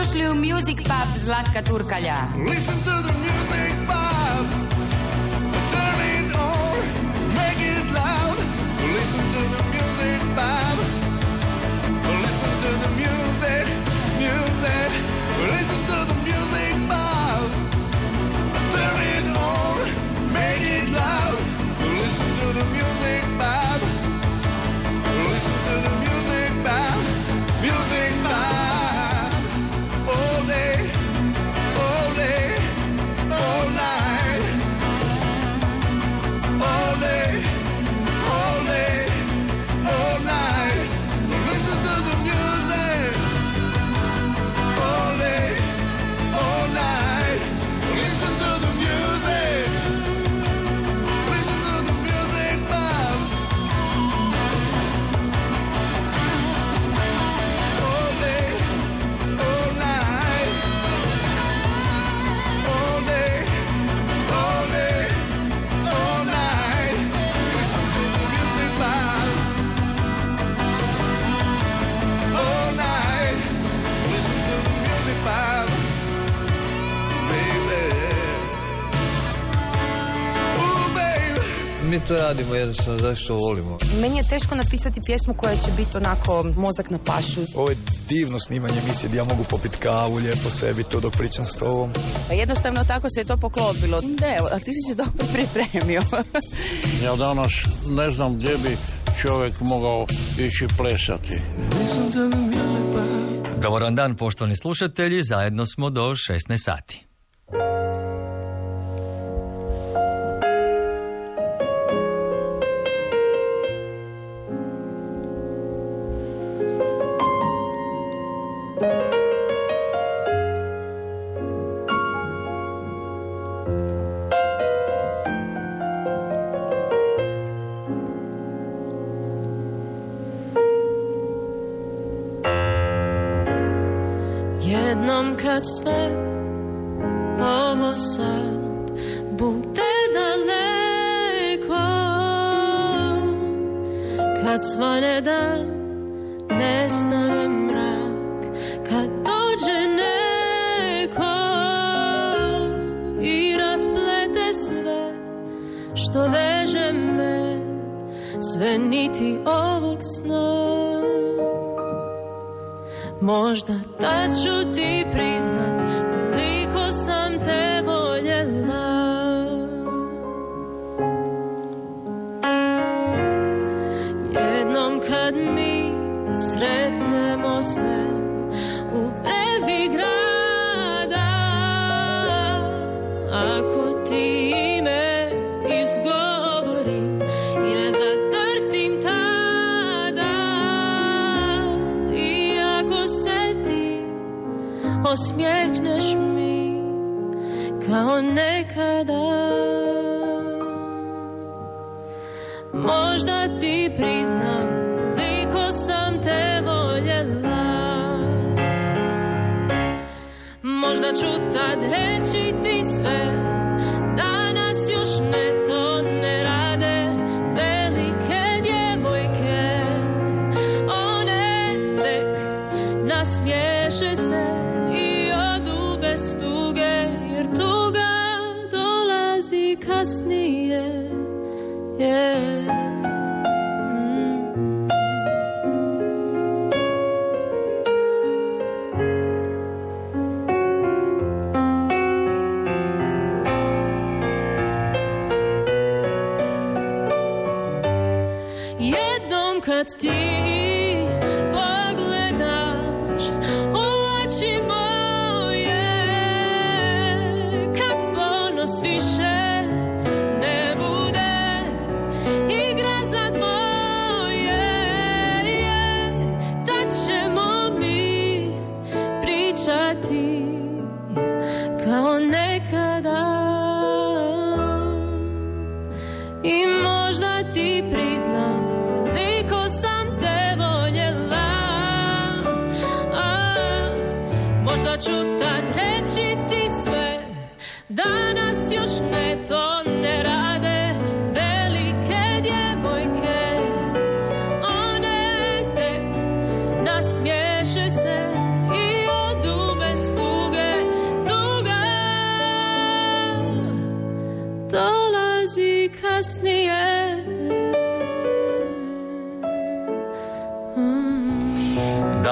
došli u Music Pub Zlatka Turkalja. Listen to the music pub. Turn it on, make it loud. Listen to the music pub. Listen to the music, music. Listen to the mi to radimo jednostavno zašto volimo. Meni je teško napisati pjesmu koja će biti onako mozak na pašu. Ovo je divno snimanje emisije gdje ja mogu popiti kavu lijepo sebi to dok pričam s tobom. Pa jednostavno tako se je to poklopilo. Ne, a ti si se dobro pripremio. ja danas ne znam gdje bi čovjek mogao ići plesati. Dobar dan, poštovani slušatelji, zajedno smo do 16 sati.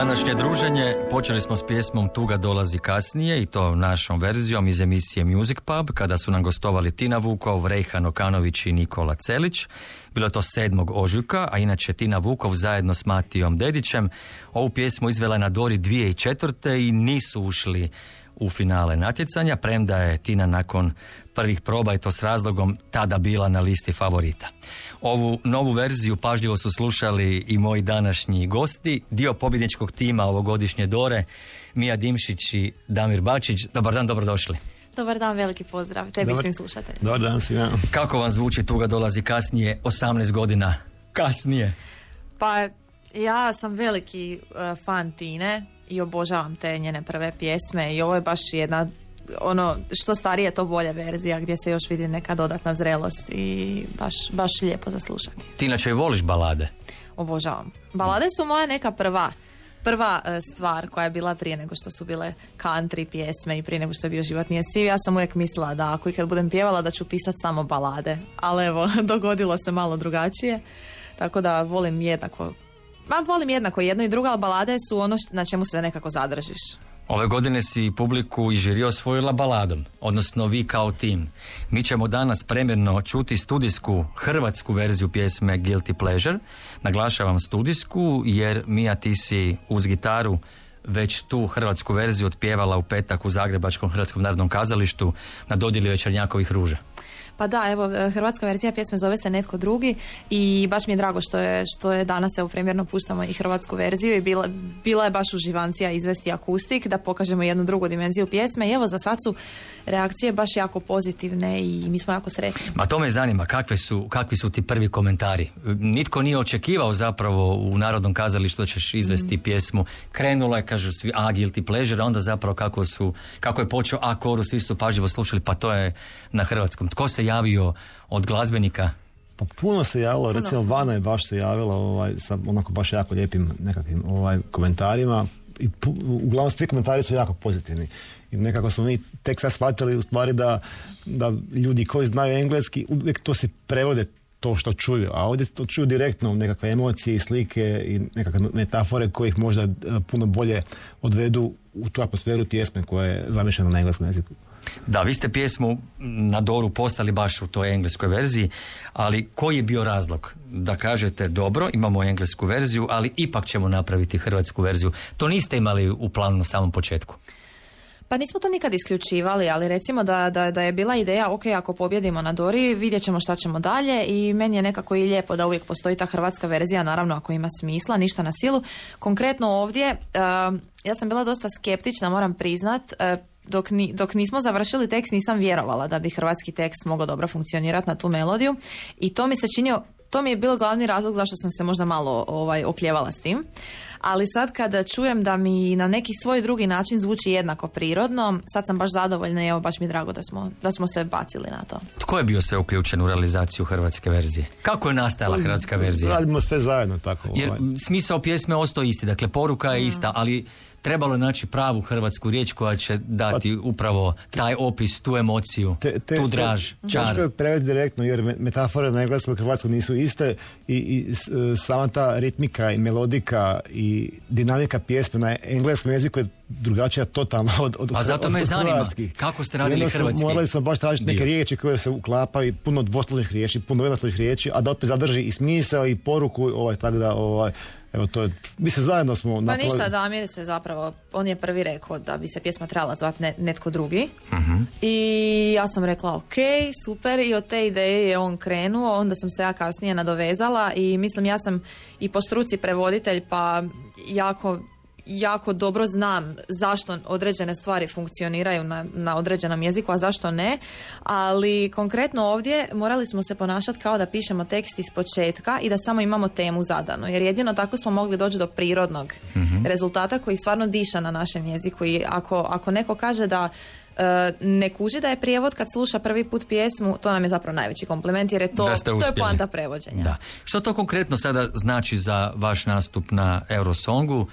Današnje druženje počeli smo s pjesmom Tuga dolazi kasnije i to našom verzijom iz emisije Music Pub kada su nam gostovali Tina Vukov, Rejhan Okanović i Nikola Celić. Bilo je to 7. ožujka, a inače Tina Vukov zajedno s Matijom Dedićem ovu pjesmu izvela na Dori 2004. i nisu ušli u finale natjecanja, premda je Tina nakon prvih proba i to s razlogom tada bila na listi favorita. Ovu novu verziju pažljivo su slušali i moji današnji gosti, dio pobjedničkog tima ovogodišnje Dore, Mija Dimšić i Damir Bačić. Dobar dan, dobrodošli. Dobar dan, veliki pozdrav tebi Dobar- svim slušateljima. Dobar dan svima. Kako vam zvuči Tuga dolazi kasnije, 18 godina kasnije? Pa ja sam veliki e, fan Tine i obožavam te njene prve pjesme i ovo je baš jedna ono što starije to bolja verzija gdje se još vidi neka dodatna zrelost i baš, baš lijepo za slušati. Ti inače voliš balade? Obožavam. Balade su moja neka prva prva e, stvar koja je bila prije nego što su bile country pjesme i prije nego što je bio život nije siv. Ja sam uvijek mislila da ako i kad budem pjevala da ću pisat samo balade. Ali evo, dogodilo se malo drugačije. Tako da volim jednako Ma volim jednako jedno i drugo, ali balade su ono na čemu se nekako zadržiš. Ove godine si publiku i žiri osvojila baladom, odnosno vi kao tim. Mi ćemo danas premjerno čuti studijsku hrvatsku verziju pjesme Guilty Pleasure. Naglašavam studijsku jer Mija ti si uz gitaru već tu hrvatsku verziju otpjevala u petak u Zagrebačkom Hrvatskom narodnom kazalištu na dodjeli Večernjakovih ruža. Pa da, evo, e, hrvatska verzija pjesme zove se Netko drugi i baš mi je drago što je, što je danas evo premjerno puštamo i hrvatsku verziju i bila, bila je baš uživancija izvesti akustik da pokažemo jednu drugu dimenziju pjesme. I evo za sad su reakcije baš jako pozitivne i mi smo jako sretni. Ma to me zanima, kakve su, kakvi su ti prvi komentari? Nitko nije očekivao zapravo u Narodnom kazalištu da ćeš izvesti pjesmu. Krenula je, kažu svi, a guilty pleasure, a onda zapravo kako, su, kako je počeo a koru, svi su pažljivo slušali, pa to je na hrvatskom. Tko se javio od glazbenika? Pa puno se javilo, recimo Vana je baš se javila ovaj, sa onako baš jako lijepim nekakvim ovaj, komentarima i pu- uglavnom svi komentari su jako pozitivni. I nekako smo mi tek sad shvatili u stvari da, da ljudi koji znaju engleski uvijek to se prevode to što čuju, a ovdje to čuju direktno nekakve emocije i slike i nekakve metafore koje ih možda eh, puno bolje odvedu u tu atmosferu pjesme koja je zamišljena na engleskom jeziku. Da, vi ste pjesmu na Doru postali baš u toj engleskoj verziji, ali koji je bio razlog da kažete dobro, imamo englesku verziju, ali ipak ćemo napraviti hrvatsku verziju. To niste imali u planu na samom početku. Pa nismo to nikad isključivali, ali recimo da, da, da je bila ideja, ok, ako pobjedimo na Dori, vidjet ćemo šta ćemo dalje i meni je nekako i lijepo da uvijek postoji ta hrvatska verzija, naravno ako ima smisla, ništa na silu. Konkretno ovdje, um, ja sam bila dosta skeptična, moram priznat, uh, dok, ni- dok nismo završili tekst nisam vjerovala da bi hrvatski tekst mogao dobro funkcionirati na tu melodiju i to mi se činio to mi je bilo glavni razlog zašto sam se možda malo ovaj, okljevala s tim. Ali sad kada čujem da mi na neki svoj drugi način zvuči jednako prirodno, sad sam baš zadovoljna i evo baš mi je drago da smo, da smo se bacili na to. Tko je bio sve uključen u realizaciju hrvatske verzije? Kako je nastajala hrvatska verzija? Radimo sve zajedno tako. Jer ovaj. m, smisao pjesme ostao isti, dakle poruka je ista, ali trebalo je naći pravu hrvatsku riječ koja će dati upravo taj opis, tu emociju, te, te, tu draž, te- čar. Teško je prevesti direktno jer me- metafore na engleskom i hrvatskom nisu iste i, i e, sama ta ritmika i melodika i dinamika pjesme na engleskom jeziku je drugačija totalno od, od, A zato od- me od zanima, hrvatskih. kako ste radili hrvatski Morali smo baš tražiti neke riječi koje se uklapaju, puno dvoslovnih riječi, puno jednostavnih riječi, a da opet zadrži i smisao i poruku, ovaj, tako da, ovaj, evo to je, mi se zajedno smo Pa napravili- ništa, Damir se zapravo, on je prvi rekao da bi se pjesma trebala zvati ne- netko drugi. I ja sam rekla ok, super. I od te ideje je on krenuo, onda sam se ja kasnije nadovezala i mislim ja sam i po struci prevoditelj pa jako jako dobro znam zašto određene stvari funkcioniraju na, na određenom jeziku, a zašto ne. Ali konkretno ovdje morali smo se ponašati kao da pišemo tekst iz početka i da samo imamo temu zadanu. Jer jedino tako smo mogli doći do prirodnog rezultata koji stvarno diša na našem jeziku. I ako, ako neko kaže da e, ne kuži da je prijevod kad sluša prvi put pjesmu, to nam je zapravo najveći kompliment jer je to, to je poanta prevođenja. Da. Što to konkretno sada znači za vaš nastup na Eurosongu?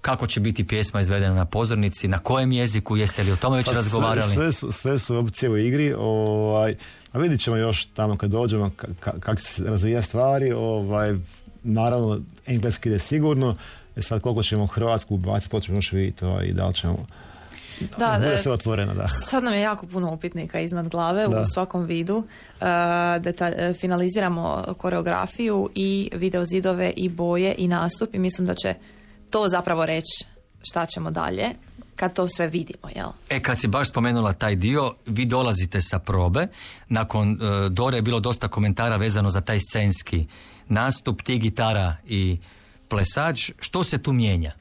Kako će biti pjesma izvedena na pozornici, na kojem jeziku, jeste li o tome već Pa razgovarali? Sve, sve, su, sve su opcije u igri, ovaj, a vidjet ćemo još tamo kad dođemo ka- ka- kako će se razvijati stvari, ovaj, naravno engleski ide sigurno, e sad koliko ćemo Hrvatsku ubaciti, to ćemo još vidjeti ovaj, i da li ćemo, Da, bude e, sve otvoreno, da. Sad nam je jako puno upitnika iznad glave Da. u svakom vidu. E, deta- e, finaliziramo koreografiju i video zidove i boje i nastup i mislim da će to zapravo reći šta ćemo dalje kad to sve vidimo, jel? E, kad si baš spomenula taj dio, vi dolazite sa probe. Nakon e, Dore je bilo dosta komentara vezano za taj scenski nastup, ti gitara i plesač. Što se tu mijenja?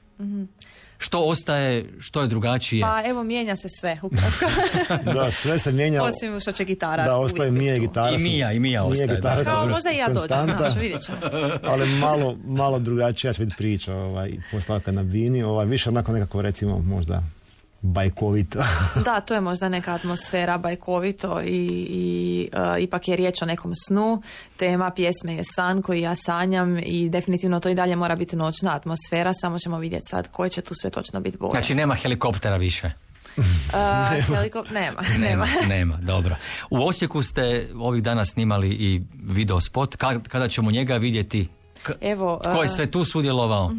Što ostaje, što je drugačije? Pa evo, mijenja se sve ukratko. Da, sve se mijenja. Osim što će gitara Da, ostaje Mija i gitara. I Mija, i Mija ostaje, gitara Kao možda i ja dođem, znaš, vidjet ćemo. ali malo, malo drugačija biti priča ovaj, postavka na bini, ovaj, više onako nekako recimo možda bajkovito. Da, to je možda neka atmosfera bajkovito i, i e, ipak je riječ o nekom snu. Tema pjesme je san koji ja sanjam i definitivno to i dalje mora biti noćna atmosfera, samo ćemo vidjeti sad koje će tu sve točno biti boje. Znači nema helikoptera više. E, heliko- nema, nema. Nema, nema, dobro. U Osijeku ste ovih dana snimali i video spot. Ka- Kada ćemo njega vidjeti? K- Evo, Ko je e, sve tu sudjelovao?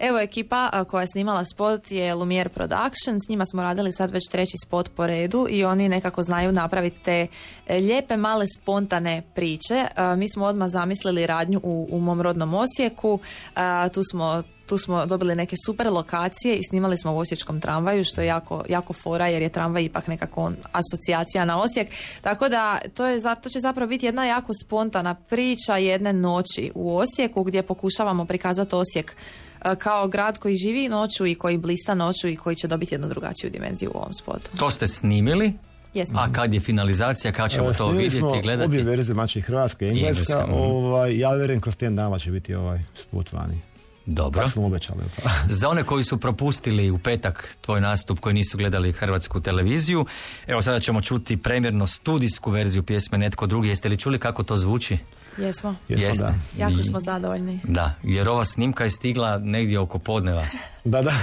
Evo ekipa koja je snimala spot je Lumiere Production, s njima smo radili sad već treći spot po redu i oni nekako znaju napraviti te e, lijepe male spontane priče. A, mi smo odmah zamislili radnju u, u mom rodnom Osijeku, A, tu smo tu smo dobili neke super lokacije i snimali smo u Osječkom tramvaju, što je jako, jako fora jer je tramvaj ipak nekako asocijacija na Osijek. Tako da to, je, to će zapravo biti jedna jako spontana priča jedne noći u Osijeku gdje pokušavamo prikazati Osijek e, kao grad koji živi noću i koji blista noću i koji će dobiti jednu drugačiju dimenziju u ovom spotu. To ste snimili, Jesmo. a kad je finalizacija, kad ćemo E, to vidjeti smo i gledati? Obje verzije, znači Hrvatska i Engleska. engleska, ovaj, ja vjerujem kroz tjedan dana će biti ovaj spot vani. Dobro. Tako smo obećali. Pa. Za one koji su propustili u petak tvoj nastup, koji nisu gledali hrvatsku televiziju, evo sada ćemo čuti premjerno studijsku verziju pjesme Netko drugi. Jeste li čuli kako to zvuči? Jesmo. Jesmo, Jeste. da. Jako smo zadovoljni. Da, jer ova snimka je stigla negdje oko podneva. Da, da.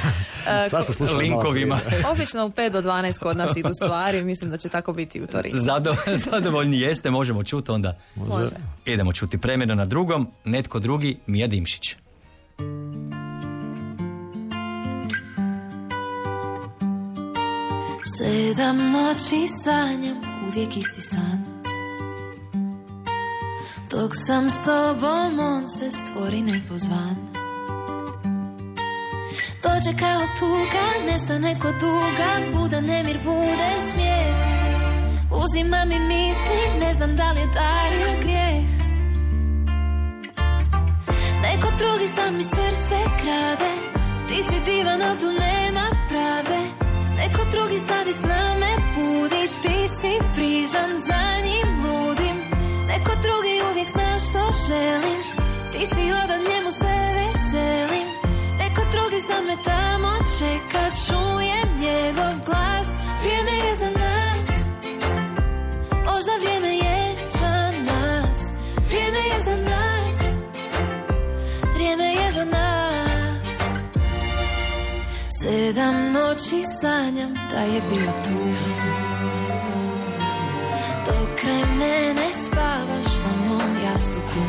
E, Sad smo slušali malo Linkovima. Obično u 5 do 12 kod nas idu stvari, mislim da će tako biti u Torinu. Zado, zadovoljni jeste, možemo čuti onda. Može. Idemo čuti premjerno na drugom, Netko drugi, Mija Dimšić. Sedam noći sanjam uvijek isti san Dok sam s tobom on se stvori nepozvan Dođe kao tuga, nestane ko duga Buda nemir, bude smijeh Uzima mi misli, ne znam da li je dar ili grijeh. Neko drugi sam mi srce krade Ti si divan, tu nema pravde Neko drugi sad i s me želim. Ti si odan, njemu se veselim. Neko drugi za me tamo čeka. Čujem njegov glas. Vrijeme je za nas. Možda vrijeme je za nas. Vrijeme je za nas. Vrijeme je za nas. Sedam noći sanjam da je bio tu. Dok kraj mene spavaš na jastuku.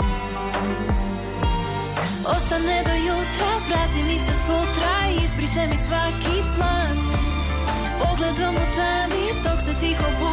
Ostane do jutra, vrati mi se sutra Ispričaj mi svaki plan. Pogledom u tami dok se tiho budi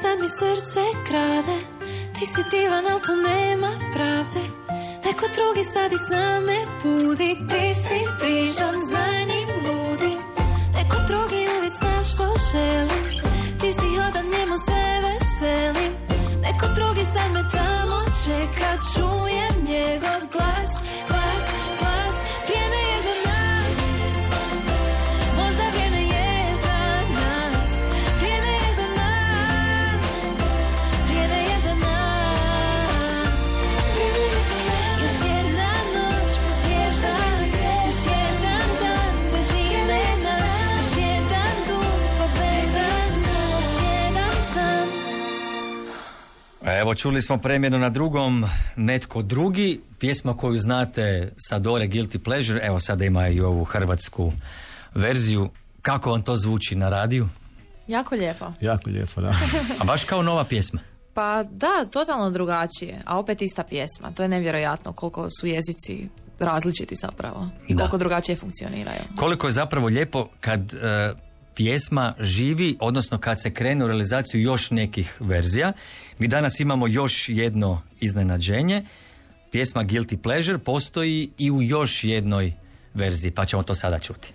sad mi srce krade Ti si divan, al tu nema pravde. Neko drugi sad i s name budi Ti si prižan, za njim ludi. Neko drugi uvijek zna što želi Ti si hodan, njemu se veselim Neko drugi sad me tamo čeka Čujem njegov glas, glas, Evo čuli smo premjenu na drugom Netko drugi, pjesma koju znate sa Dore Guilty Pleasure, evo sada ima i ovu hrvatsku verziju. Kako vam to zvuči na radiju? Jako lijepo. Jako lijepo, da. A baš kao nova pjesma. Pa da, totalno drugačije, a opet ista pjesma. To je nevjerojatno koliko su jezici različiti zapravo. I Da. koliko drugačije funkcioniraju. Koliko je zapravo lijepo kad e, pjesma živi, odnosno kad se krene u realizaciju još nekih verzija. Mi danas imamo još jedno iznenađenje. Pjesma Guilty Pleasure postoji i u još jednoj verziji, pa ćemo to sada čuti.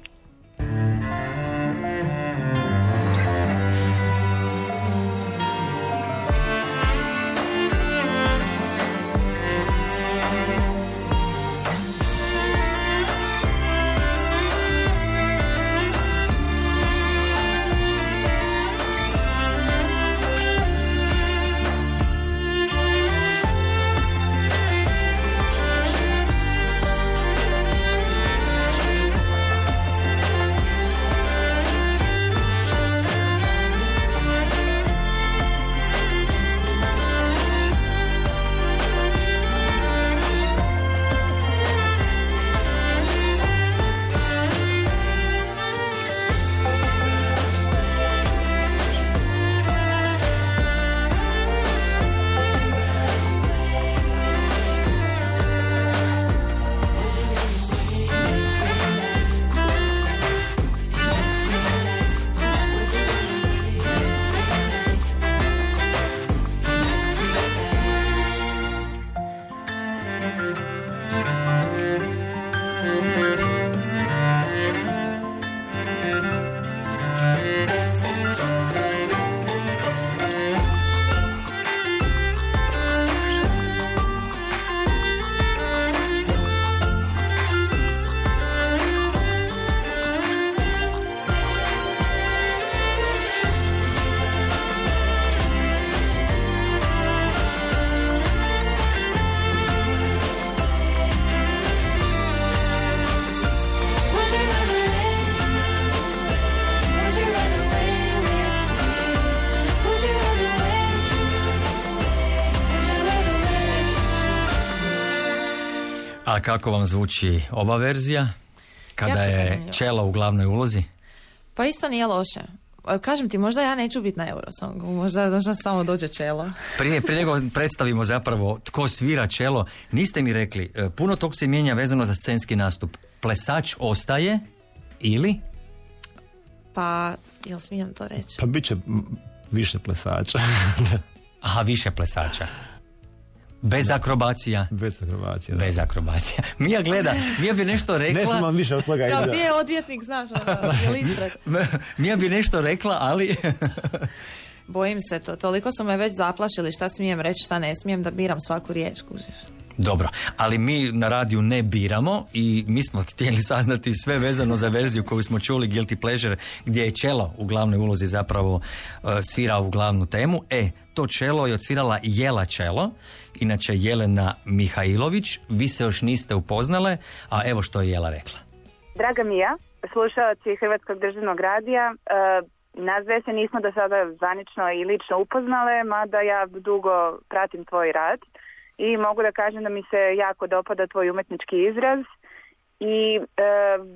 A kako vam zvuči ova verzija? Kada Jako je zanimljivo. čela u glavnoj ulozi? Pa isto nije loše. E, Kažem ti, možda ja neću biti na Eurosongu, možda, možda samo dođe čelo. Prije, prije nego predstavimo zapravo tko svira čelo, niste mi rekli, e, puno tog se mijenja vezano za scenski nastup. Plesač ostaje ili? Pa, jel smijem to reći? Pa bit će više plesača. Aha, više plesača. Bez akrobacija. Bez akrobacije. da. Bez akrobacija. Mija gleda, Mija bi nešto rekla. Ne sam vam više od toga ide. gdje je odvjetnik, znaš, ono, ispred? Mija bi nešto rekla, ali... Bojim se to, toliko su me već zaplašili šta smijem reći, šta ne smijem, da biram svaku riječ, kužiš. Dobro, ali mi na radiju ne biramo i mi smo htjeli saznati sve vezano za verziju koju smo čuli Guilty Pleasure gdje je čelo u glavnoj ulozi zapravo uh, svira u glavnu temu. E, to čelo je odsvirala Jela Čelo, inače Jelena Mihajlović. Vi se još niste upoznale, a evo što je Jela rekla. Draga Mija, slušalci Hrvatskog državnog radija, e, nas dve se nismo do sada zvanično i lično upoznale, mada ja dugo pratim tvoj rad i mogu da kažem da mi se jako dopada tvoj umetnički izraz i e,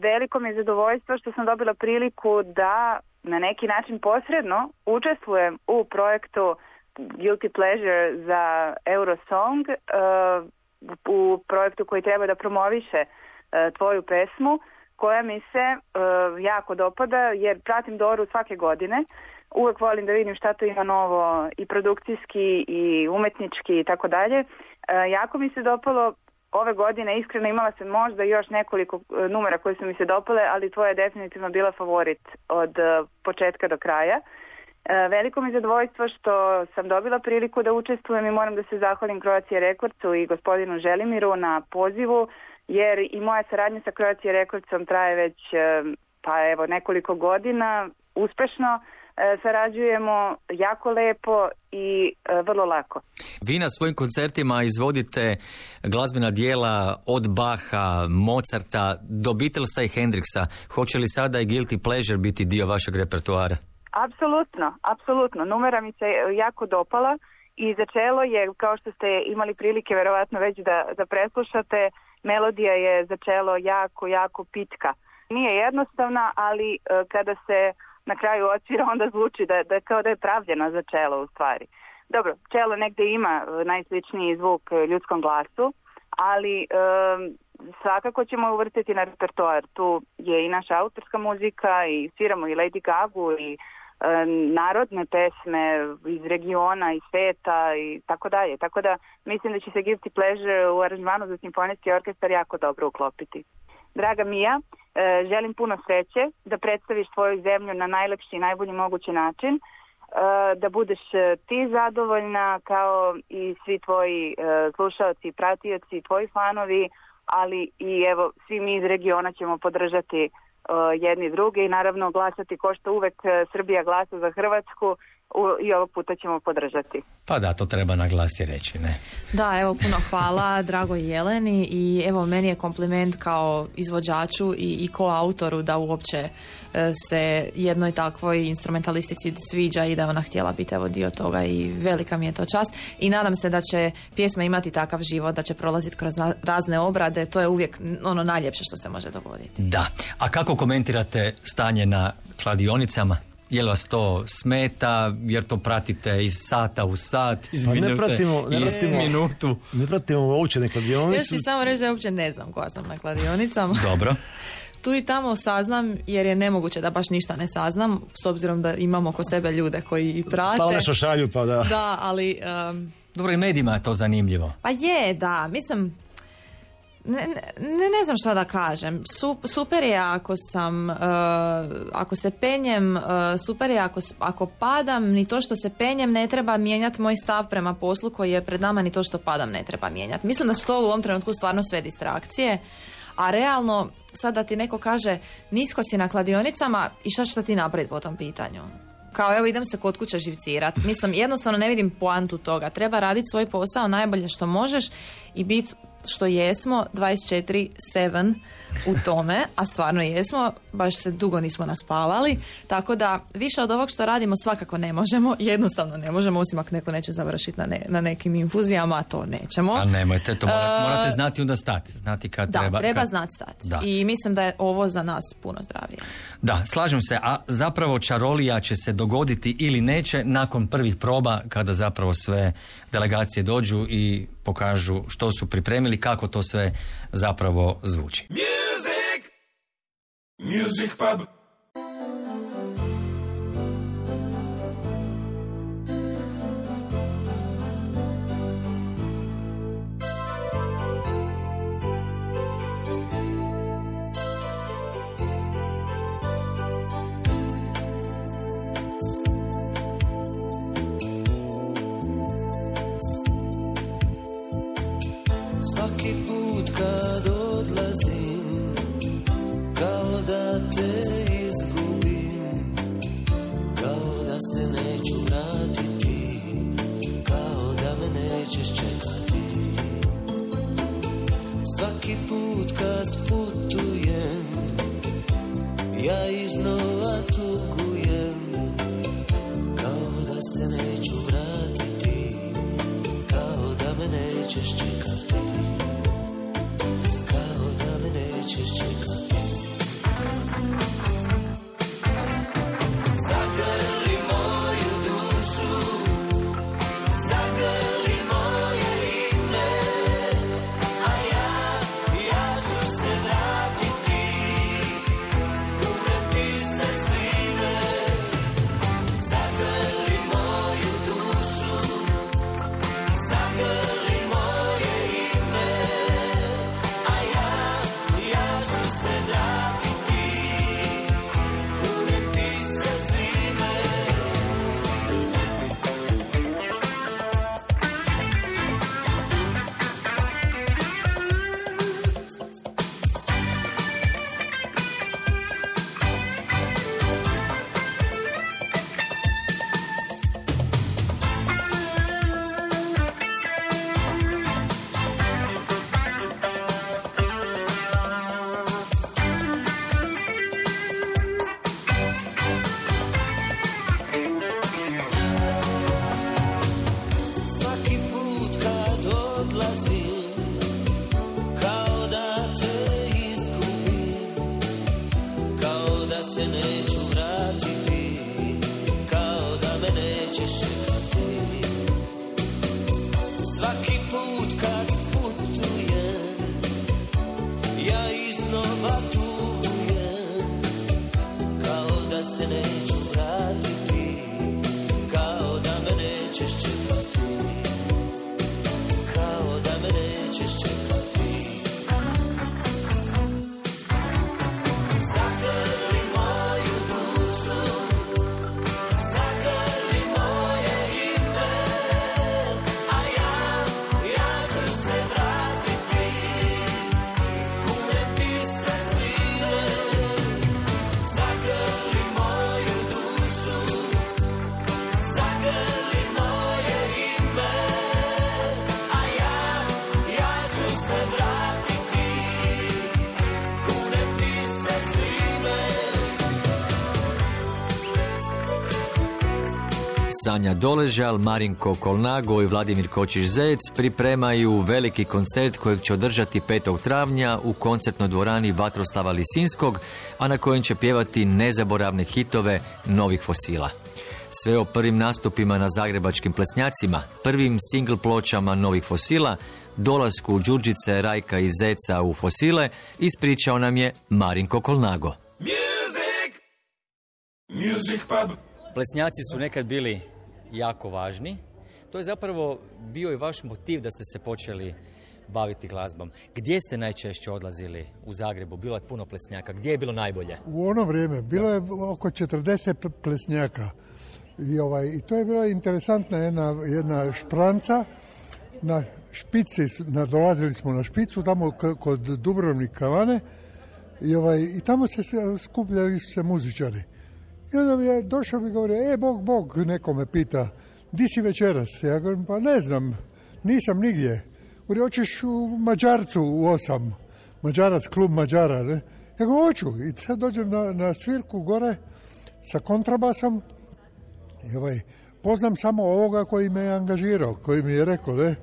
veliko mi je zadovoljstvo što sam dobila priliku da na neki način posredno učestvujem u projektu Guilty Pleasure za Eurosong e, u projektu koji treba da promoviše e, tvoju pesmu koja mi se e, jako dopada jer pratim Doru svake godine. Uvek volim da vidim šta to ima novo i produkcijski i umetnički i tako dalje. E, Jako mi se dopalo ove godine iskreno imala sam možda još nekoliko e, numera koji su mi se dopale, ali tvoja je definitivno bila favorit od e, početka do kraja. Veliko mi zadovoljstvo što sam dobila priliku da učestvujem i moram da se zahvalim Croatia Rekordcu i gospodinu Želimiru na pozivu, jer i moja saradnja sa Croatia Rekordcom traje već pa evo nekoliko godina uspešno. E, Sarađujemo jako lepo i e, vrlo lako. Vi na svojim koncertima izvodite glazbena dijela od Baha, Mozarta do Beatlesa i Hendrixa. Hoće li sada i Guilty Pleasure biti dio vašeg repertoara? Apsolutno, apsolutno. Numera mi se jako dopala i začelo je, kao što ste imali prilike verovatno već da, da preslušate, melodija je začelo jako, jako pitka. Nije jednostavna, ali e, kada se na kraju otvira onda zvuči da, da kao da je pravljena za čelo u stvari. Dobro, čelo negde ima e, najsličniji zvuk e, ljudskom glasu, ali e, svakako ćemo uvrtiti na repertoar. Tu je i naša autorska muzika i sviramo i Lady Gagu i e, narodne pesme iz regiona i sveta i tako dalje. Tako da mislim da će se Guilty Pleasure u aranžmanu za simfonijski orkestar jako dobro uklopiti. Draga Mija, e, želim puno sreće da predstaviš svoju zemlju na najlepši i najbolji mogući način, e, da budeš e, ti zadovoljna kao i svi tvoji slušalci, pratioci, tvoji fanovi, ali i evo svi mi iz regiona ćemo podržati jedni druge i naravno glasati ko što uvek Srbija glasa za Hrvatsku i ovog puta ćemo podržati. Pa da, to treba na glas i reći, ne? Da, evo puno hvala dragoj Jeleni i evo meni je kompliment kao izvođaču i, i koautoru da uopće e, se jednoj takvoj instrumentalistici sviđa i da je ona htjela biti evo dio toga i velika mi je to čast i nadam se da će pjesma imati takav život, da će prolaziti kroz na- razne obrade, to je uvijek ono najljepše što se može dogoditi. Da. A kako komentirate stanje na kladionicama? Je li vas to smeta, jer to pratite iz sata u sat, iz Pa ne minute, pratimo, ne iz pratimo, minutu? ne pratimo uopće Još kladionicu. ti samo reći da uopće ne znam koja sam na kladionicama. Dobro. Tu i tamo saznam jer je nemoguće da baš ništa ne saznam s obzirom da imam oko sebe ljude koji i prate. Stalno nešto šalju pa da. Da, ali um, Dobro, i medijima je to zanimljivo. pa je, da, mislim ne, ne, ne znam šta da kažem. Su- super je ako sam, uh, ako se penjem, uh, super je ako, ako padam, ni to što se penjem ne treba mijenjati moj stav prema poslu koji je pred nama, ni to što padam ne treba mijenjati. Mislim da su to u ovom trenutku stvarno sve distrakcije, a realno sad da ti neko kaže nisko si na kladionicama i šta ćeš ti napraviti po tom pitanju? Kao evo idem se kod kuće živcirat. Mislim, jednostavno ne vidim poantu toga. Treba raditi svoj posao najbolje što možeš i biti što jesmo 24-7 u tome, a stvarno jesmo, baš se dugo nismo naspavali, tako da više od ovog što radimo svakako ne možemo, jednostavno ne možemo, osim ako neko neće završiti na, ne- na nekim infuzijama, a to nećemo. A nemojte, to morate, E, morate znati onda stati. Znati kad Da, treba. treba, kad- znati stati. Da. I mislim da je ovo za nas puno zdravije. Da, slažem se, a zapravo čarolija će se dogoditi ili neće nakon prvih proba kada zapravo sve delegacije dođu i pokažu što su pripremili, kako to sve zapravo zvuči. Music! Music pub. Svaki put kad odlazim Kao da te izgubim Kao da se neću vratiti Kao da me nećeš čekati. Svaki put kad Sanja Doležal, Marinko Kolnago i Vladimir Kočić-Zec pripremaju veliki koncert kojeg će održati 5. travnja u koncertnoj dvorani Vatroslava Lisinskog, a na kojem će pjevati nezaboravne hitove novih fosila. Sve o prvim nastupima na zagrebačkim plesnjacima, prvim singl pločama novih fosila, dolasku Đurđice, Rajka i Zeca u fosile, ispričao nam je Marinko Kolnago. Music Music pub Plesnjaci su nekad bili jako važni. To je zapravo bio i vaš motiv da ste se počeli baviti glazbom. Gdje ste najčešće odlazili u Zagrebu? Bilo je puno plesnjaka. Gdje je bilo najbolje? U ono vrijeme bilo je oko 40 p- plesnjaka i, ovaj, i to je bila interesantna jedna, jedna špranca na špici, s- na, dolazili smo na špicu tamo kod Dubrovnik kavane i, ovaj, i tamo se skupljali su se muzičari. I onda mi je došao mi govori, e, Bog, Bog, neko me pita, di si večeras? Ja govorim, pa ne znam, nisam nigdje. Govori, hoćeš u Mađarcu u osam, Mađarac, klub Mađara, ne? Ja go, hoću. I sad dođem na, na svirku gore sa kontrabasom i ovaj, poznam samo ovoga koji me je angažirao, koji mi je rekao, ne,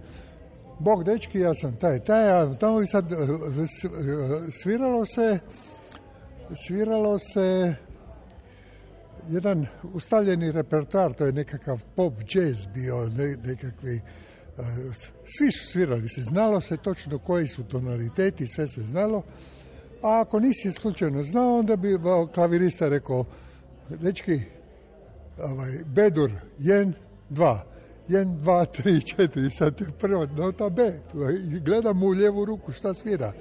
Bog, dečki, ja sam taj, taj, a tamo i sad s- eh, sviralo se, sviralo se jedan ustaljeni repertoar, to je nekakav pop jazz bio, ne, nekakvi, eh, svi su svirali se, znalo se točno koji su tonaliteti, sve se znalo, a ako nisi slučajno znao, onda bi eh, klavirista rekao, dečki, ovaj, bedur, jen, dva, jen, dva, tri, četiri, sad je prva nota B, gledam mu u lijevu ruku šta svira.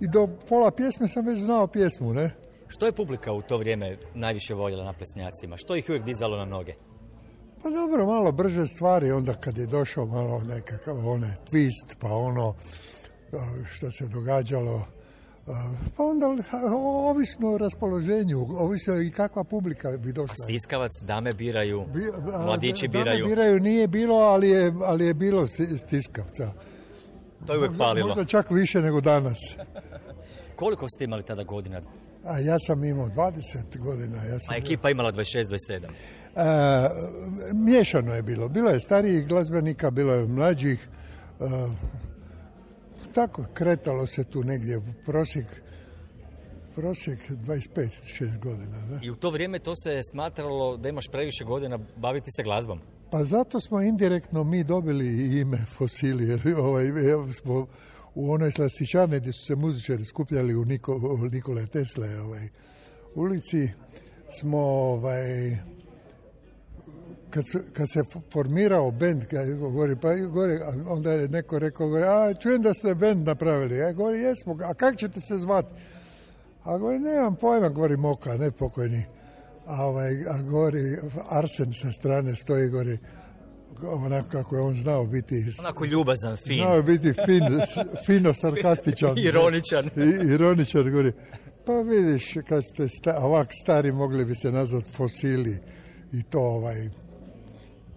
I do pola pjesme sam već znao pjesmu, ne? Što je publika u to vrijeme najviše voljela na plesnjacima? Što ih uvijek dizalo na noge? Pa dobro, malo brže stvari, onda kad je došao malo nekakav onaj twist, pa ono a, što se događalo, a, pa onda a, ovisno o raspoloženju, ovisno i kakva publika bi došla. Stiskavac, dame biraju, A, mladići dame biraju. biraju nije bilo, ali je, ali je bilo sti- stiskavca. To je uvijek palilo. Možda čak više nego danas. Koliko ste imali tada godina? A ja sam imao 20 godina. Ja sam A ekipa imala 26-27. E, miješano je bilo. Bilo je starijih glazbenika, bilo je mlađih. E, tako, kretalo se tu negdje. Prosjek, prosjek 25-6 godina. Da? I u to vrijeme to se smatralo da imaš previše godina baviti se glazbom. Pa zato smo indirektno mi dobili ime fosili, jer ovaj, smo u onoj slastičarni gdje su se muzičari skupljali u Niko, Nikole Tesle ovaj, ulici, smo ovaj, kad, kad se formirao bend, govori, pa a onda je neko rekao, a čujem da ste bend napravili. Ja govori, jesmo, a kak ćete se zvati? A govori, nemam pojma, govori Moka, ne pokojni. A, ovaj, a govori, Arsen sa strane stoji, govori, onako kako je on znao biti Onako ljubazan, fin. Znao je biti fin, fino sarkastičan. Ironičan. I, ironičan, govori. Pa vidiš, kad ste sta, ovak stari, mogli bi se nazvati fosili. I to ovaj,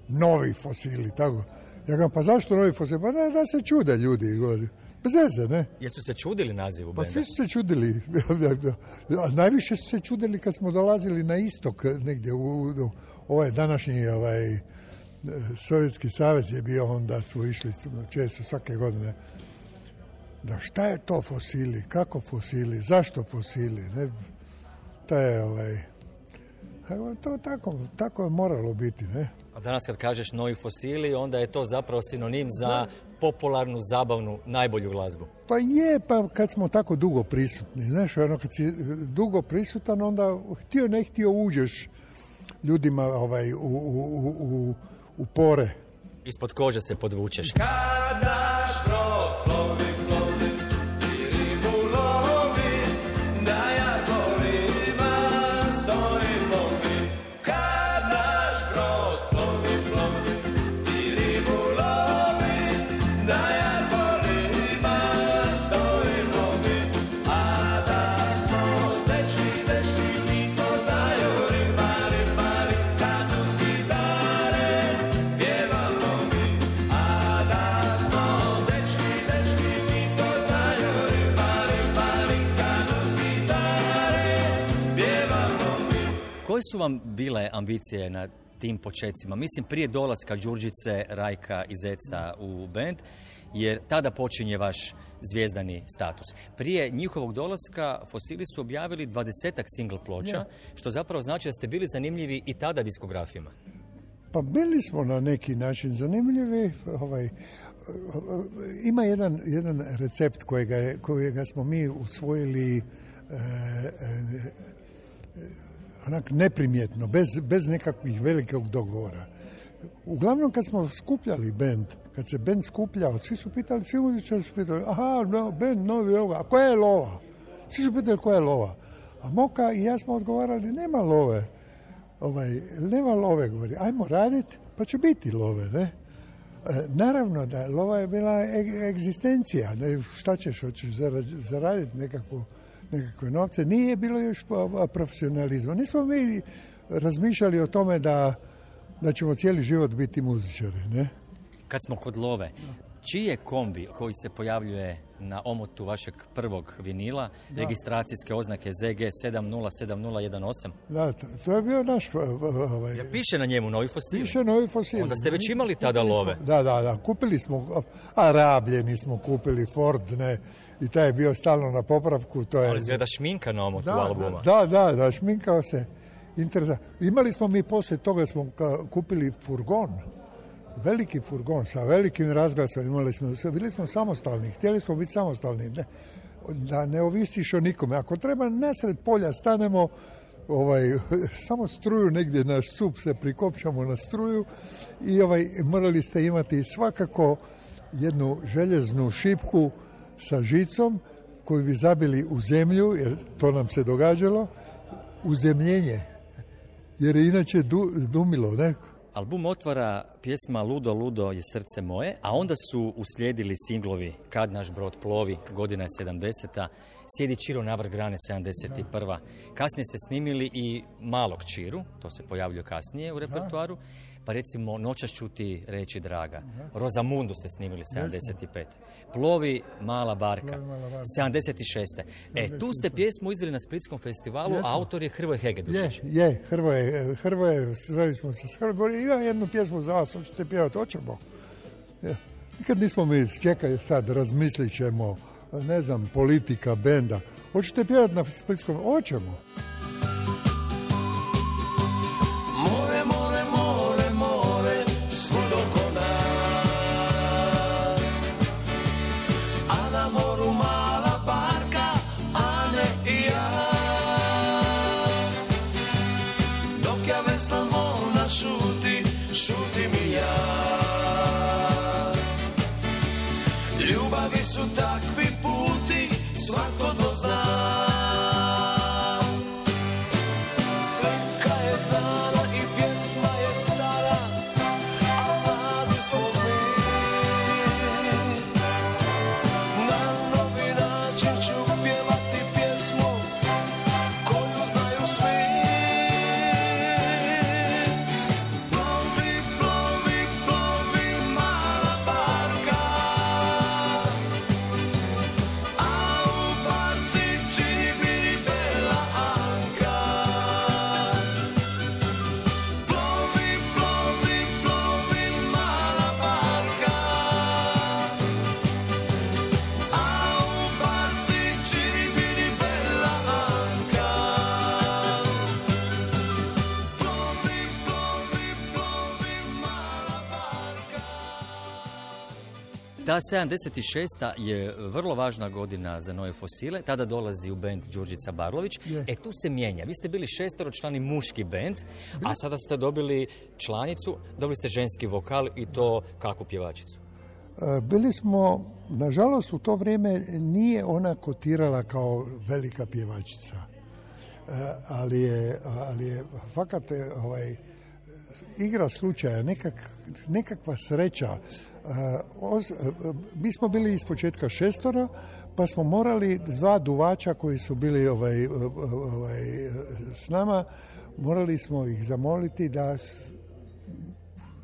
novi fosili, tako. Ja ga, pa zašto novi fosili? Pa ne, da se čude ljudi, govori. Bez veze, ne? Jesu se čudili nazivu Pa benda? svi su se čudili. Najviše su se čudili kad smo dolazili na istok negdje u, u ovaj današnji ovaj, Sovjetski savez je bio onda smo išli često svake godine da šta je to fosili, kako fosili, zašto fosili, ne? To je ovaj, to tako, tako je moralo biti, ne? A danas kad kažeš novi fosili, onda je to zapravo sinonim za popularnu, zabavnu, najbolju glazbu. Pa je, pa kad smo tako dugo prisutni, znaš, ono kad si dugo prisutan, onda htio ne htio uđeš ljudima ovaj, u, u, u, u, u pore. Ispod kože se podvučeš. Kad naš brod plovi, plovi Koje su vam bile ambicije na tim počecima? Mislim, prije dolaska Đurđice, Rajka i Zeca u band, jer tada počinje vaš zvijezdani status. Prije njihovog dolaska Fosili su objavili dvadesetak single ploča, što zapravo znači da ste bili zanimljivi i tada diskografima. Pa bili smo na neki način zanimljivi. Ovaj, ima jedan, jedan recept kojega, je, kojega smo mi usvojili e, e, onak neprimjetno, bez, bez nekakvih velikog dogovora. Uglavnom kad smo skupljali bend, kad se bend skupljao, svi su pitali, svi muzičari su pitali, aha, no, bend novi ovoga, a koja je lova? Svi su pitali koja je lova. A Moka i ja smo odgovarali, nema love. Ovaj, nema love, govori, ajmo raditi, pa će biti love, ne? E, naravno da lova je bila e- egzistencija, ne, šta ćeš, hoćeš zarad- zaraditi nekako, nekakve novce. Nije bilo još pa- pa profesionalizma. Nismo mi razmišljali o tome da, da ćemo cijeli život biti muzičari, ne? Kad smo kod love, čiji je kombi koji se pojavljuje na omotu vašeg prvog vinila, registracijske oznake ZG 707018? Da, to, to je bio naš... Ovaj, Ja piše na njemu novi fosil. Piše novi fosil. Onda ste već imali tada Kupili smo- love. Da, da, da. Kupili smo, a rabljeni smo kupili Ford, ne. I taj je bio stalno na popravku. To je, Ali izgleda šminka na omotu da, albuma. Da, da, da, šminkao se. Interesantno. Imali smo mi poslije toga smo kupili furgon. Veliki furgon sa velikim razglasom. Imali smo, bili smo samostalni. Htjeli smo biti samostalni. Ne, da ne ovisiš o nikome. Ako treba nasred polja stanemo ovaj, samo struju negdje naš sup se prikopčamo na struju i ovaj, morali ste imati svakako jednu željeznu šipku sa žicom koju bi zabili u zemlju, jer to nam se događalo, uzemljenje. Jer je inače du, dumilo, ne? Album otvara pjesma Ludo, Ludo je srce moje, a onda su uslijedili singlovi Kad naš brod plovi, godina je 70. Sjedi Čiro na vrh grane 71. Kasnije ste snimili i Malog Čiru, to se pojavljuje kasnije u repertuaru. Pa recimo Noćas ću ti reći draga. Rozamundu ste snimili 75. Plovi Mala barka 76. E, tu ste pjesmu izveli na Splitskom festivalu, Jesmo. a autor je Hrvoje Je, Hegedušić. je, Hrvoje, Hrvoje, sreli smo se s Hrvoje, imam jednu pjesmu za vas, hoćete pjevati, hoćemo. Je. Nikad nismo mi, čekaj sad, razmislit ćemo, ne znam, politika, benda. Hoćete pjevati na Splitskom? Hoćemo. Ta 76. je vrlo važna godina za nove fosile. Tada dolazi u bend Đurđica Barlović. Je. E tu se mijenja. Vi ste bili šesteročlani muški bend, a sada ste dobili članicu, dobili ste ženski vokal i to kakvu pjevačicu. E, Bili smo, nažalost u to vrijeme nije ona kotirala kao velika pjevačica. E, Ali je, ali je fakat e, ovaj, igra slučaja, nekak, nekakva sreća. E, os- e, mi smo bili iz početka šestora, pa smo morali dva duvača koji su bili ovaj, e, ovaj, s nama, morali smo ih zamoliti da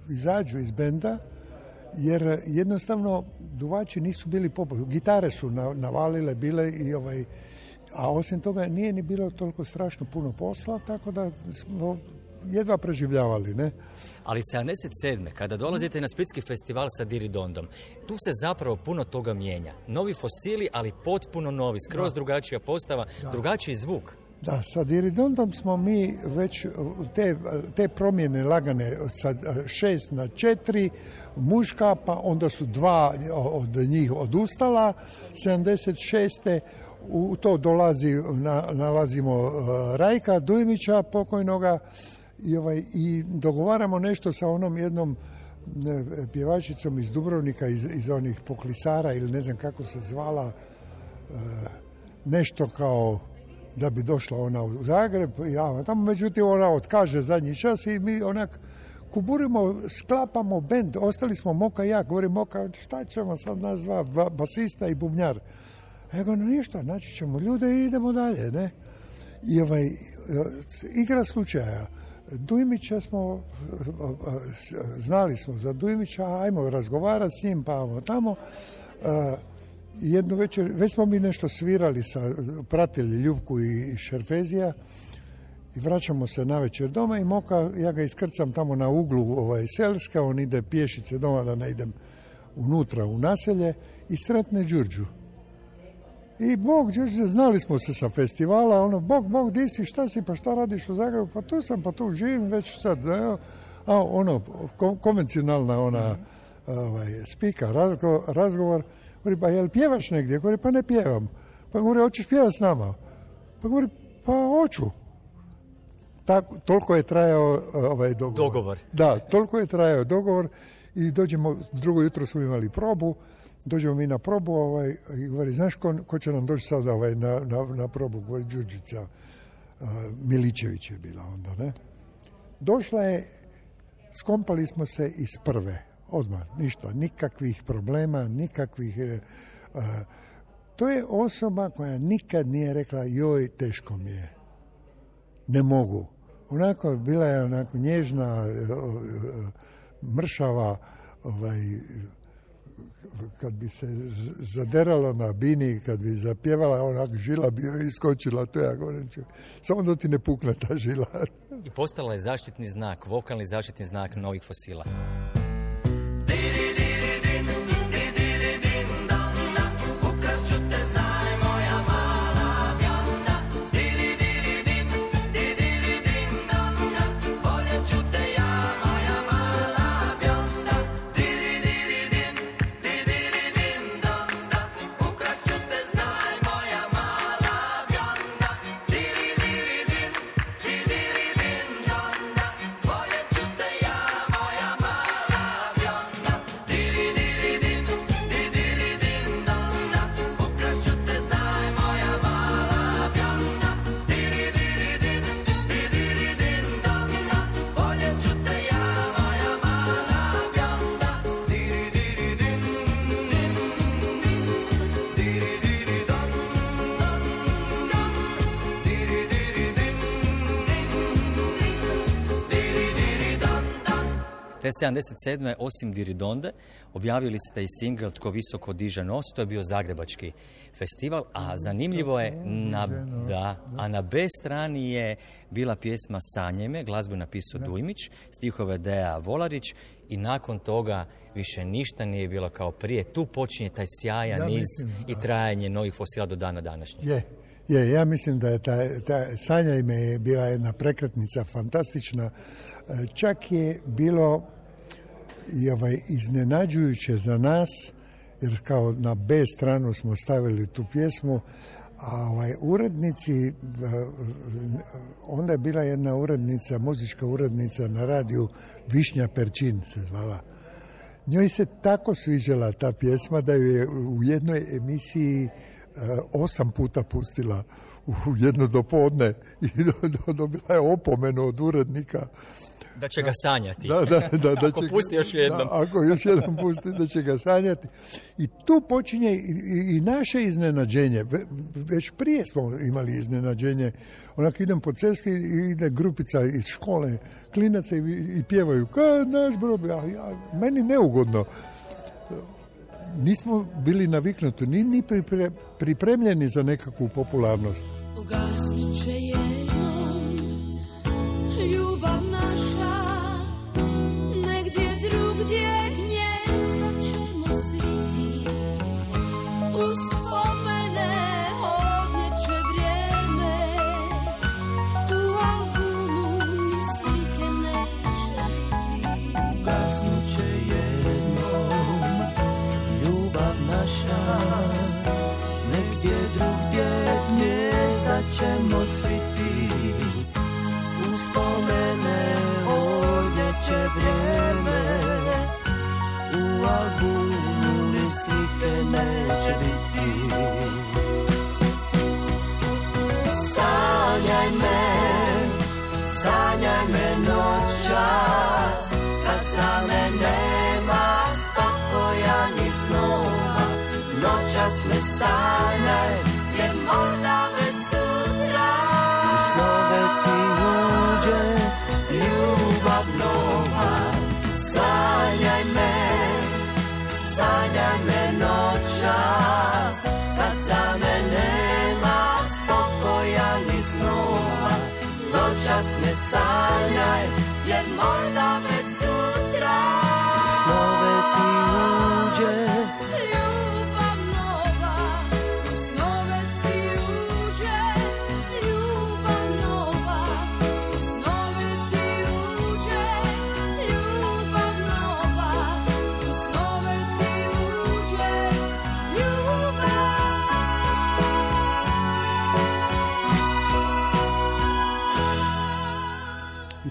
izađu iz benda, jer jednostavno duvači nisu bili popularni. Gitare su na- navalile bile i ovaj, a osim toga nije ni bilo toliko strašno puno posla, tako da smo jedva preživljavali, ne? Ali 77. kada dolazite na Splitski festival sa Diridondom, tu se zapravo puno toga mijenja. Novi fosili, ali potpuno novi, skroz drugačija postava, drugačiji zvuk. Da, sa Diridondom smo mi već te, te promjene lagane sa šest na četiri muška, pa onda su dva od njih odustala. 76. u to dolazi, na, nalazimo uh, Rajka Dujmića pokojnoga i, ovaj, i dogovaramo nešto sa onom jednom pjevačicom iz Dubrovnika, iz, iz onih poklisara ili ne znam kako se zvala, uh, nešto kao da bi došla ona u Zagreb, ja tamo, međutim ona otkaže zadnji čas i mi onak kuburimo, sklapamo bend, ostali smo Moka i ja, govorim Moka, šta ćemo sad nas dva, dva basista i bubnjar. A ja govorim, ništa, naći ćemo ljude i idemo dalje, ne. I ovaj, e, igra slučaja, Dujmića smo, znali smo za Dujmića, ajmo razgovarati s njim, pa ajmo tamo. E, jednu večer, već smo mi nešto svirali sa pratili Ljubku i Šerfezija i vraćamo se na večer doma i Moka, ja ga iskrcam tamo na uglu ovaj, Selska, on ide pješice doma da ne idem unutra u naselje i sretne Đurđu. I Bog, znali smo se sa festivala, ono, Bog, Bog, di si, šta si, pa šta radiš u Zagrebu, pa tu sam, pa tu živim već sad, evo. a ono, ko- konvencionalna ona, ovaj, spika, razgo- razgovor, govori, pa jel pjevaš negdje? Govori, pa ne pjevam. Pa govori, hoćeš pjevat s nama? Pa govori, pa hoću. Tako, toliko je trajao ovaj dogovor. Dogovor. Da, toliko je trajao dogovor i dođemo, drugo jutro smo imali probu, dođemo mi na probu ovaj, i govori, znaš ko, ko će nam doći sada ovaj, na, na, na probu? Govori Đurđica uh, Miličević je bila onda, ne? Došla je, skompali smo se iz prve, odmah, ništa, nikakvih problema, nikakvih... eh, to je osoba koja nikad nije rekla joj, teško mi je. Ne mogu. Onako, bila je onako nježna, eh, eh, mršava, ovaj, kad bi se zaderala na bini, kad bi zapjevala, onak žila bi joj iskočila, to ja govorim, samo da ti ne pukne ta žila. I postala je zaštitni znak, vokalni zaštitni znak novih fosila. 77. osim Diridonde objavili ste i singl Tko visoko diže nos, to je bio Zagrebački festival, a zanimljivo je na, da, a na B strani je bila pjesma Sanjeme, glazbu napisao Dujmić, stihove Deja Volarić i nakon toga više ništa nije bilo kao prije. Tu počinje taj sjajan Ja niz mislim, i trajanje novih fosila do dana današnjeg. Je, je, ja mislim da je ta, ta Sanja ime je bila jedna prekretnica fantastična. E, Čak je bilo i ovaj iznenađujuće za nas jer kao na B stranu smo stavili tu pjesmu, a ovaj, urednici, e, onda je bila jedna urednica, muzička urednica na radiju, Višnja Perčin se zvala. Njoj se tako sviđala ta pjesma da ju je u jednoj emisiji e, osam puta pustila u jedno dopodne i do- do- dobila je opomenu od urednika. Da će ga sanjati. Da, da, da, da Ako će ga- pusti još jednom. Da, ako još jednom pusti, da će ga sanjati. I tu počinje i, i- naše iznenađenje. Ve- Već prije smo imali iznenađenje. Onak idem po cesti i ide grupica iz škole, klinaca i, i pjevaju kad naš brod, ja, ja, meni neugodno. Nismo bili naviknuti, ni, ni pripre- pripremljeni za nekakvu popularnost. Ugasnut će jednom ljubav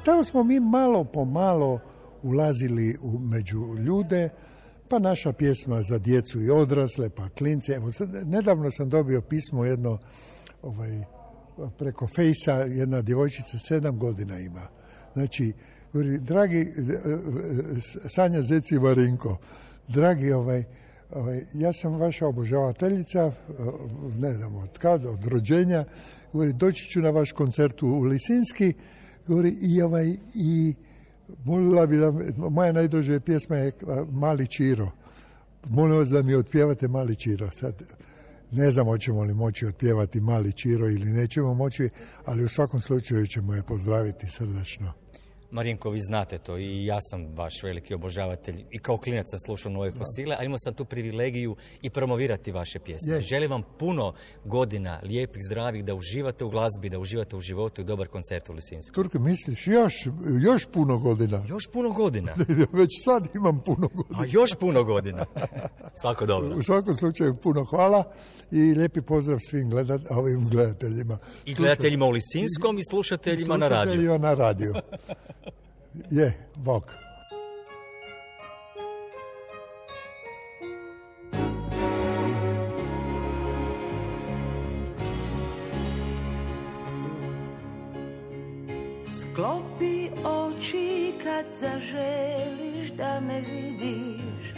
tamo smo mi malo po malo ulazili u, među ljude, pa naša pjesma za djecu i odrasle, pa klince. Evo, sad, nedavno sam dobio pismo jedno ovaj, preko fejsa, jedna djevojčica sedam godina ima. Znači, dragi e, e, Sanja Zeci Marinko, dragi ovaj, ovaj, ja sam vaša obožavateljica, e, ne znam od kad, od rođenja, doći ću na vaš koncert u Lisinski, govori, i ovaj, i molila bi da, moja najdraža pjesma je Mali Čiro. Molim vas da mi otpjevate Mali Čiro. Sad, ne znam hoćemo li moći otpjevati Mali Čiro ili nećemo moći, ali u svakom slučaju ćemo je pozdraviti srdačno. Marinko, vi znate to i ja sam vaš veliki obožavatelj i kao klinac sam slušao nove fosile, a imao sam tu privilegiju i promovirati vaše pjesme. Je. Želim vam puno godina, lijepih, zdravih, da uživate u glazbi, da uživate u životu i dobar koncert u Lisinsku. Turko, misliš još, još puno godina? Još puno godina. Već sad imam puno godina. A još puno godina. Svako dobro. U svakom slučaju puno hvala i lijepi pozdrav svim gledat, ovim gledateljima. I gledateljima u Lisinskom i slušateljima na radiju. Slušateljima na radiju. Je, bok. Sklopi oči kad zaželiš da me vidiš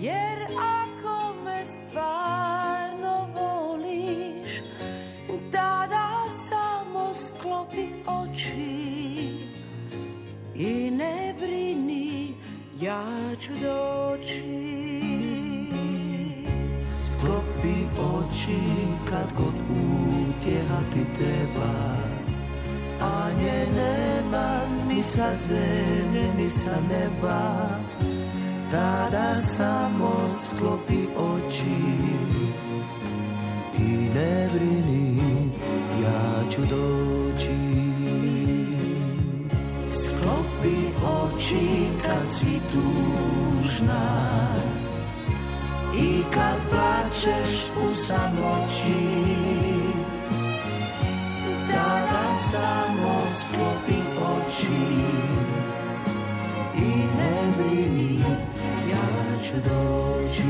Jer ako me stvarno voliš Tada samo sklopi oči I ne brini, ja ću doći. Sklopi oči kad god utjeha ti treba. A nje nema ni sa zemlje ni sa neba. Tada samo sklopi oči. I ne brini, ja ću doći Oči kad si tužna. I kad plačeš u samoći. Tada samo sklopi oči. I ne brini, ja ću doći.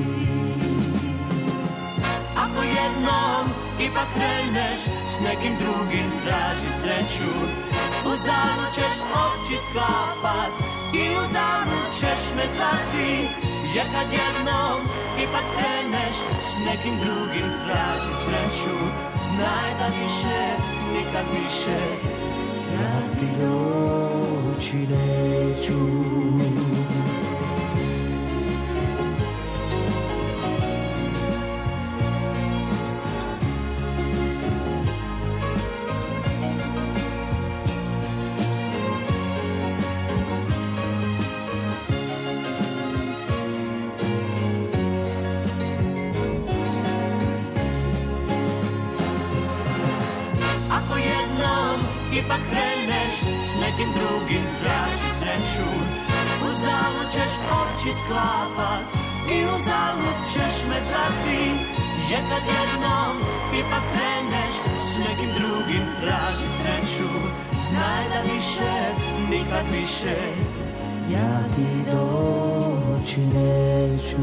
Ako jednom ipak kreneš s nekim drugim traži sreću Uzalud ćeš oči sklapat i uzalud ćeš me zvati Jer kad jednom ipak kreneš s nekim drugim traži sreću Znaj da više, nikad više ja ti doći neću me zvati Jer kad jednom ipak kreneš s nekim drugim traži sreću. Znaj da više, nikad više. Ja ti doći neću.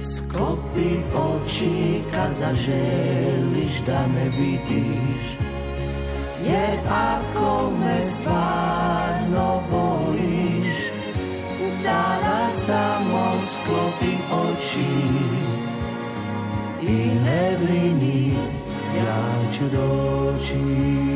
Sklopi oči kad zaželiš da me vidiš. Jer ako me stvarno oči I ne brini, ja ću doći